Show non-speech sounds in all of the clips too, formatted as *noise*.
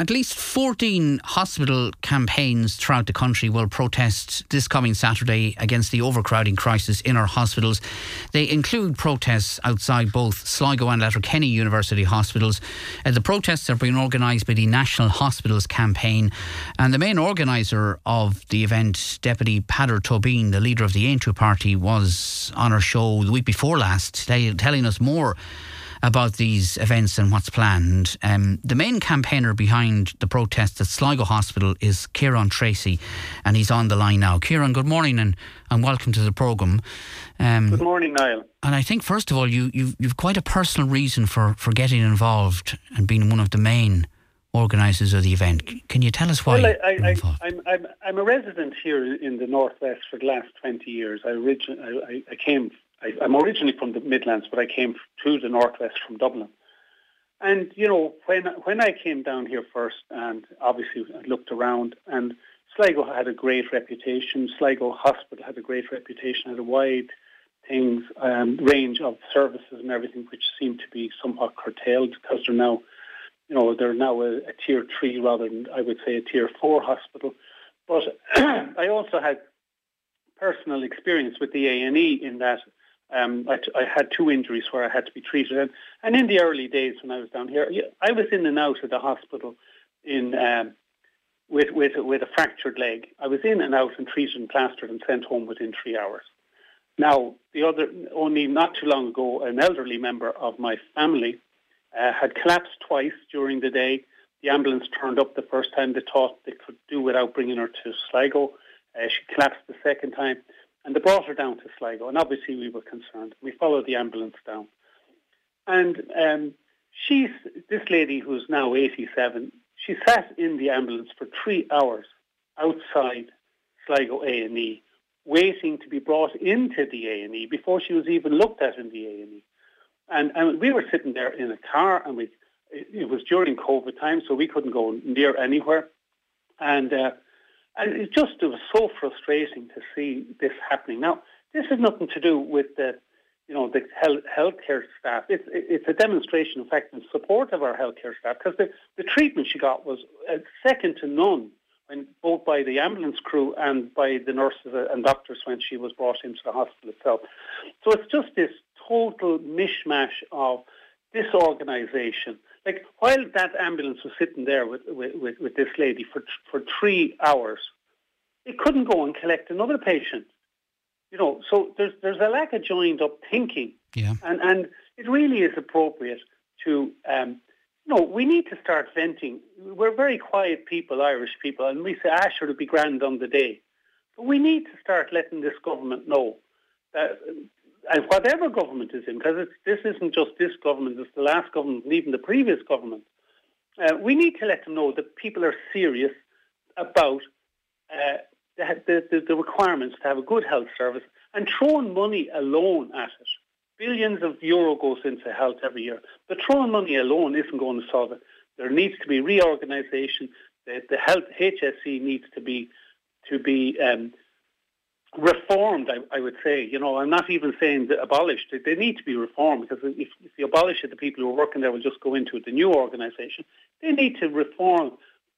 at least 14 hospital campaigns throughout the country will protest this coming Saturday against the overcrowding crisis in our hospitals. They include protests outside both Sligo and Letterkenny University hospitals. Uh, the protests are being organised by the National Hospitals Campaign, and the main organiser of the event, Deputy Peadar Tóibín, the leader of the Aontú Party, was on our show the week before last, telling us more about these events and what's planned. Um, the main campaigner behind the protests at Sligo Hospital is Kieran Tracy, and he's on the line now. Kieran, good morning and, and welcome to the programme. Um, good morning, Niall. And I think, first of all, you, you've, you've quite a personal reason for, for getting involved and being one of the main organisers of the event. Can you tell us why? Well, I, I, I'm, I'm, I'm a resident here in the Northwest for the last 20 years. I, origin, I, I came I, am originally from the Midlands, but I came to the Northwest from Dublin. And, you know, when, when I came down here first and obviously I looked around and Sligo had a great reputation. Sligo Hospital had a great reputation, had a wide things, um, range of services and everything, which seemed to be somewhat curtailed because they're now, you know, they're now a, a tier three rather than I would say a tier four hospital. But *clears throat* I also had personal experience with the A and E in that um, I, had two injuries where I had to be treated. And, and in the early days when I was down here, I was in and out of the hospital in um, with, with, with a fractured leg. I was in and out and treated and plastered and sent home within three hours. Now, the other, only not too long ago, an elderly member of my family uh, had collapsed twice during the day. The ambulance turned up the first time. They thought they could do without bringing her to Sligo. Uh, she collapsed the second time. And they brought her down to Sligo, and obviously we were concerned. We followed the ambulance down. And um, she's, this lady who's now 87, she sat in the ambulance for three hours outside Sligo A&E, waiting to be brought into the A&E before she was even looked at in the A&E. And, and we were sitting there in a car, and we, it was during COVID time, so we couldn't go near anywhere. And uh, and it just it was so frustrating to see this happening. Now, this has nothing to do with the, you know, the health healthcare staff. It's it's a demonstration, in fact, in support of our healthcare staff because the, the treatment she got was uh, second to none, when both by the ambulance crew and by the nurses and doctors when she was brought into the hospital itself. So it's just this total mishmash of disorganisation like while that ambulance was sitting there with with, with this lady for for three hours, it couldn't go and collect another patient. You know, so there's there's a lack of joined up thinking, yeah, and and it really is appropriate to. Um, you know, we need to start venting. We're very quiet people, Irish people, and we say, ah, sure, it'll be grand on the day. But we need to start letting this government know that and whatever government is in, because this isn't just this government, it's the last government and even the previous government, uh, we need to let them know that people are serious about uh, the, the, the, requirements to have a good health service and throwing money alone at it. Billions of euro goes into health every year, but throwing money alone isn't going to solve it. There needs to be reorganisation. The, the health HSE needs to be to be um, reformed, I, I, would say. You know, I'm not even saying abolished. They, need to be reformed because if, if, you abolish it, the people who are working there will just go into the new organisation. They need to reform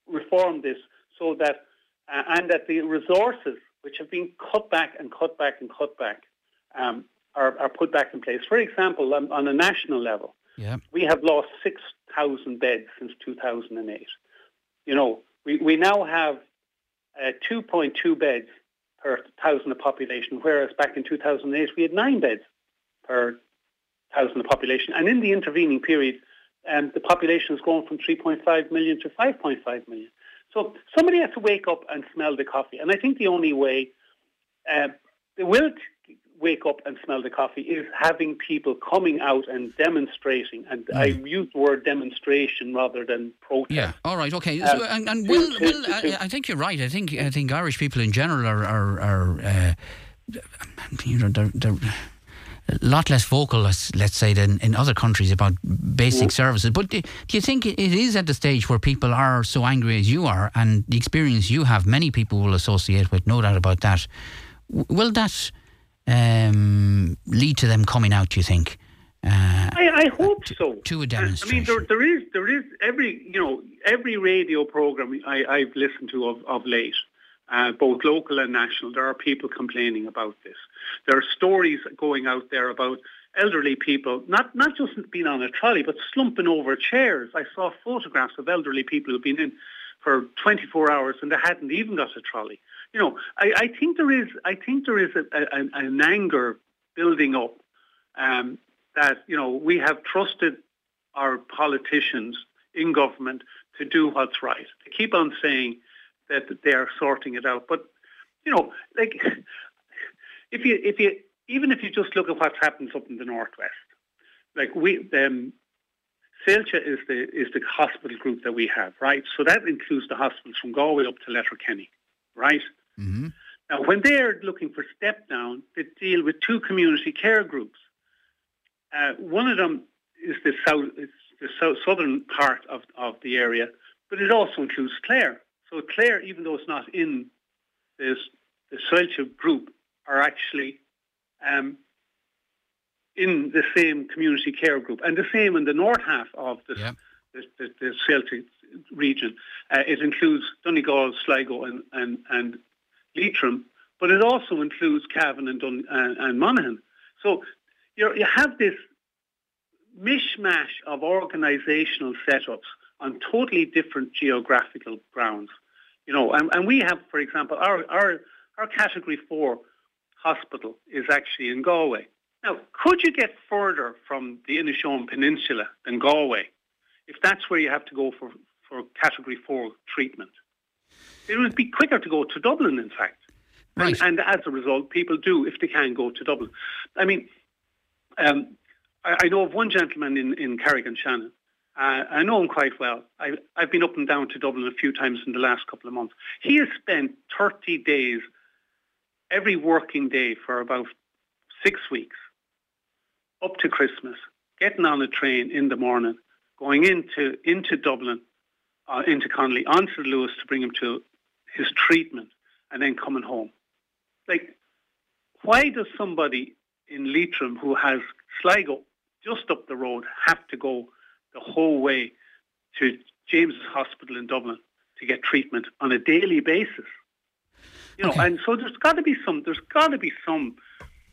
reform this so that uh, and that the resources which have been cut back and cut back and cut back um, are, are put back in place. For example, on, on a national level, yeah. we have lost 6,000 beds since 2008. You know, we, we now have uh, 2.2 beds per thousand of population, whereas back in 2008 we had nine beds per thousand of population. And in the intervening period, um, the population has grown from 3.5 million to 5.5 million. So somebody has to wake up and smell the coffee. And I think the only way uh, they will wake up and smell the coffee is having people coming out and demonstrating. And mm. I use the word demonstration rather than protest. Yeah. All right. Okay. Um, so, and, and will, will, I, I, think you're right. I think I think Irish people in general are are, are uh, you know they're, they're a lot less vocal, let's say, than in other countries about basic mm. services. But do, do, you think it is at the stage where people are so angry as you are, and the experience you have, many people will associate with, no doubt about that. Will that um, lead to them coming out, do you think? Uh, I, I hope to, so. To a I demonstration. I mean, there, there is there is every you know every radio program I, I've listened to of, of late, uh, both local and national. There are people complaining about this. There are stories going out there about elderly people not not just being on a trolley, but slumping over chairs. I saw photographs of elderly people who've been in for 24 hours and they hadn't even got a trolley. You know, I, I think there is I think there is a, a, an anger building up. Um, that you know we have trusted our politicians in government to do what's right. They keep on saying that they are sorting it out, but you know, like *laughs* if you if you even if you just look at what happens up in the northwest, like we um, is the is the hospital group that we have, right? So that includes the hospitals from Galway up to Letterkenny, right? Mm-hmm. Now, when they're looking for step down, they deal with two community care groups. Uh, one of them is the south, it's the south, southern part of, of the area, but it also includes Clare. So Clare, even though it's not in this, the Saolta group, are actually um, in the same community care group, and the same in the north half of the the, the, the Saolta region. Uh, it includes Donegal, Sligo, and and, and Leitrim, but it also includes Cavan and Dun, and, and Monaghan. So you you have this mishmash of organisational setups on totally different geographical grounds. You know, and, and we have, for example, our, our our category four hospital is actually in Galway. Now, could you get further from the Inishowen Peninsula than Galway if that's where you have to go for, for category four treatment? It would be quicker to go to Dublin, in fact. Right. And, and as a result, people do, if they can, go to Dublin. I mean, um, I, I know of one gentleman in, in Carrick-on-Shannon. Uh, I know him quite well. I, I've been up and down to Dublin a few times in the last couple of months. He has spent 30 days every working day for about six weeks up to Christmas, getting on a train in the morning, going into into Dublin, uh, into Connolly, onto the Luas to bring him to his treatment, and then coming home. Like, why does somebody in Leitrim who has Sligo just up the road have to go the whole way to James's Hospital in Dublin to get treatment on a daily basis? You know, Okay. and so there's got to be some. There's got to be some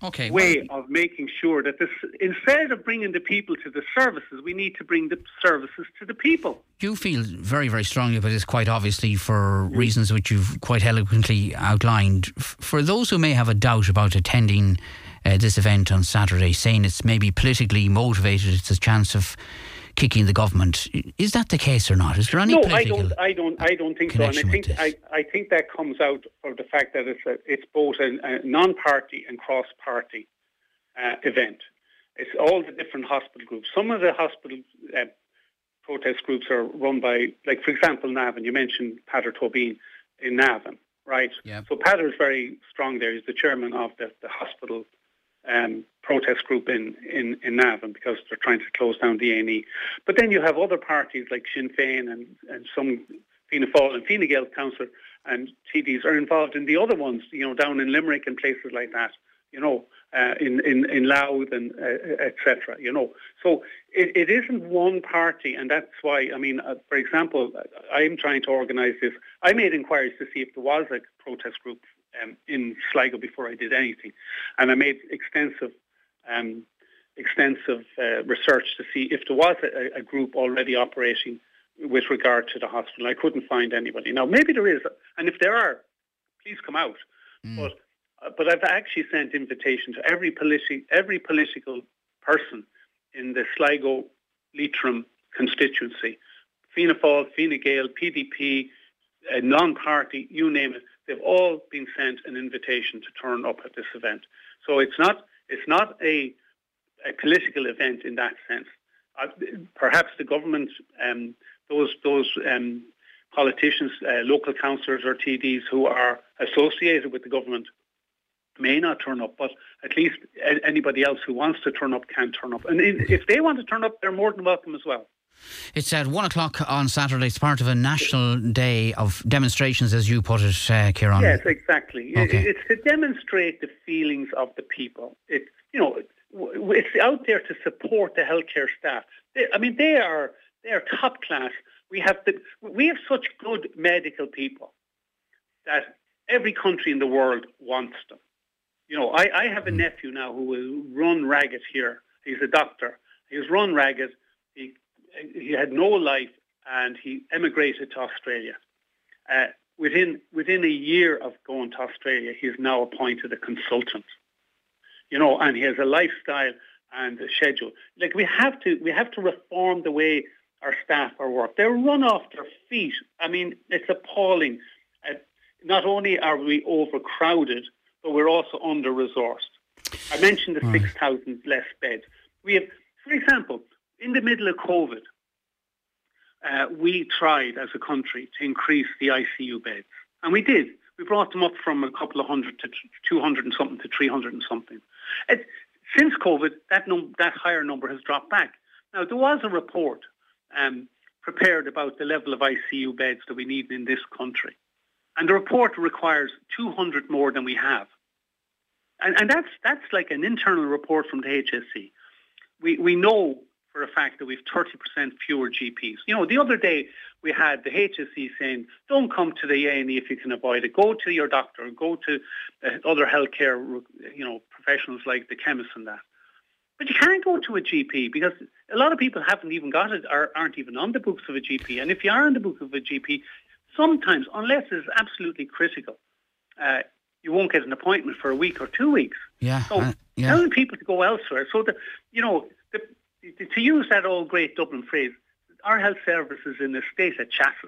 Okay. way of making sure that this, instead of bringing the people to the services, we need to bring the services to the people. You feel very, very strongly about this, quite obviously, for reasons which you've quite eloquently outlined. For those who may have a doubt about attending uh, this event on Saturday, saying it's maybe politically motivated, it's a chance of kicking the government. Is that the case or not? Is there any no, I don't. I don't. I don't think so. And I think I. I think that comes out of the fact that it's a, it's both a, a non-party and cross-party uh, event. It's all the different hospital groups. Some of the hospital uh, protest groups are run by, like for example, Navan. You mentioned Peadar Tóibín in Navan, right? Yeah. So Peadar is very strong there. He's the chairman of the, the hospital um, protest group in, in, in Navan because they're trying to close down the A&E. But then you have other parties like Sinn Féin and, and some Fianna Fáil and Fine Gael council and TDs are involved in the other ones, you know, down in Limerick and places like that, you know, uh, in, in, in Louth and uh, etc. You know, so it, it isn't one party, and that's why. I mean, uh, for example, I'm trying to organise this. I made inquiries to see if there was a protest group um, in Sligo before I did anything, and I made extensive. Um, extensive uh, research to see if there was a, a group already operating with regard to the hospital. I couldn't find anybody. Now, maybe there is, and if there are, please come out. Mm. But uh, but I've actually sent invitation to every politi- every political person in the Sligo Leitrim constituency, Fianna Fáil, Fine Gael, PDP, a non-party, you name it. They've all been sent an invitation to turn up at this event. So it's not it's not a a political event in that sense. Uh, perhaps the government, um, those those um, politicians, uh, local councillors or TDs who are associated with the government may not turn up, but at least anybody else who wants to turn up can turn up. And if they want to turn up, they're more than welcome as well. It's at one o'clock on Saturday. It's part of a national day of demonstrations, as you put it, uh, Kieran. Yes, exactly. Okay. It's to demonstrate the feelings of the people. It, you know, it's out there to support the healthcare staff. They, I mean, they are they are top class. We have the, we have such good medical people that every country in the world wants them. You know, I, I have a nephew now who will run ragged here. He's a doctor. He's run ragged. He he had no life, and he emigrated to Australia. Uh, within within a year of going to Australia, he is now appointed a consultant. You know, and he has a lifestyle and a schedule. Like we have to we have to reform the way our staff are work. They're run off their feet. I mean, it's appalling. Uh, not only are we overcrowded, but we're also under resourced. I mentioned the right. 6,000 less beds. We have, for example, in the middle of COVID, uh, we tried as a country to increase the ICU beds. And we did. We brought them up from a couple of hundred to 200 and something to 300 and something. It, since COVID, that, num- that higher number has dropped back. Now, there was a report um, prepared about the level of ICU beds that we need in this country. And the report requires 200 more than we have. And, and that's, that's like an internal report from the HSE. We, we know for a fact that we've 30% fewer GPs. You know, the other day we had the HSE saying, don't come to the A&E if you can avoid it. Go to your doctor, go to uh, other healthcare, you know, professionals like the chemists and that. But you can't go to a GP because a lot of people haven't even got it or aren't even on the books of a GP. And if you are on the book of a GP, sometimes, unless it's absolutely critical, uh, you won't get an appointment for a week or two weeks. Yeah. So uh, yeah. telling people to go elsewhere. So that you know, to use that old great Dublin phrase, our health service is in a state of chassis.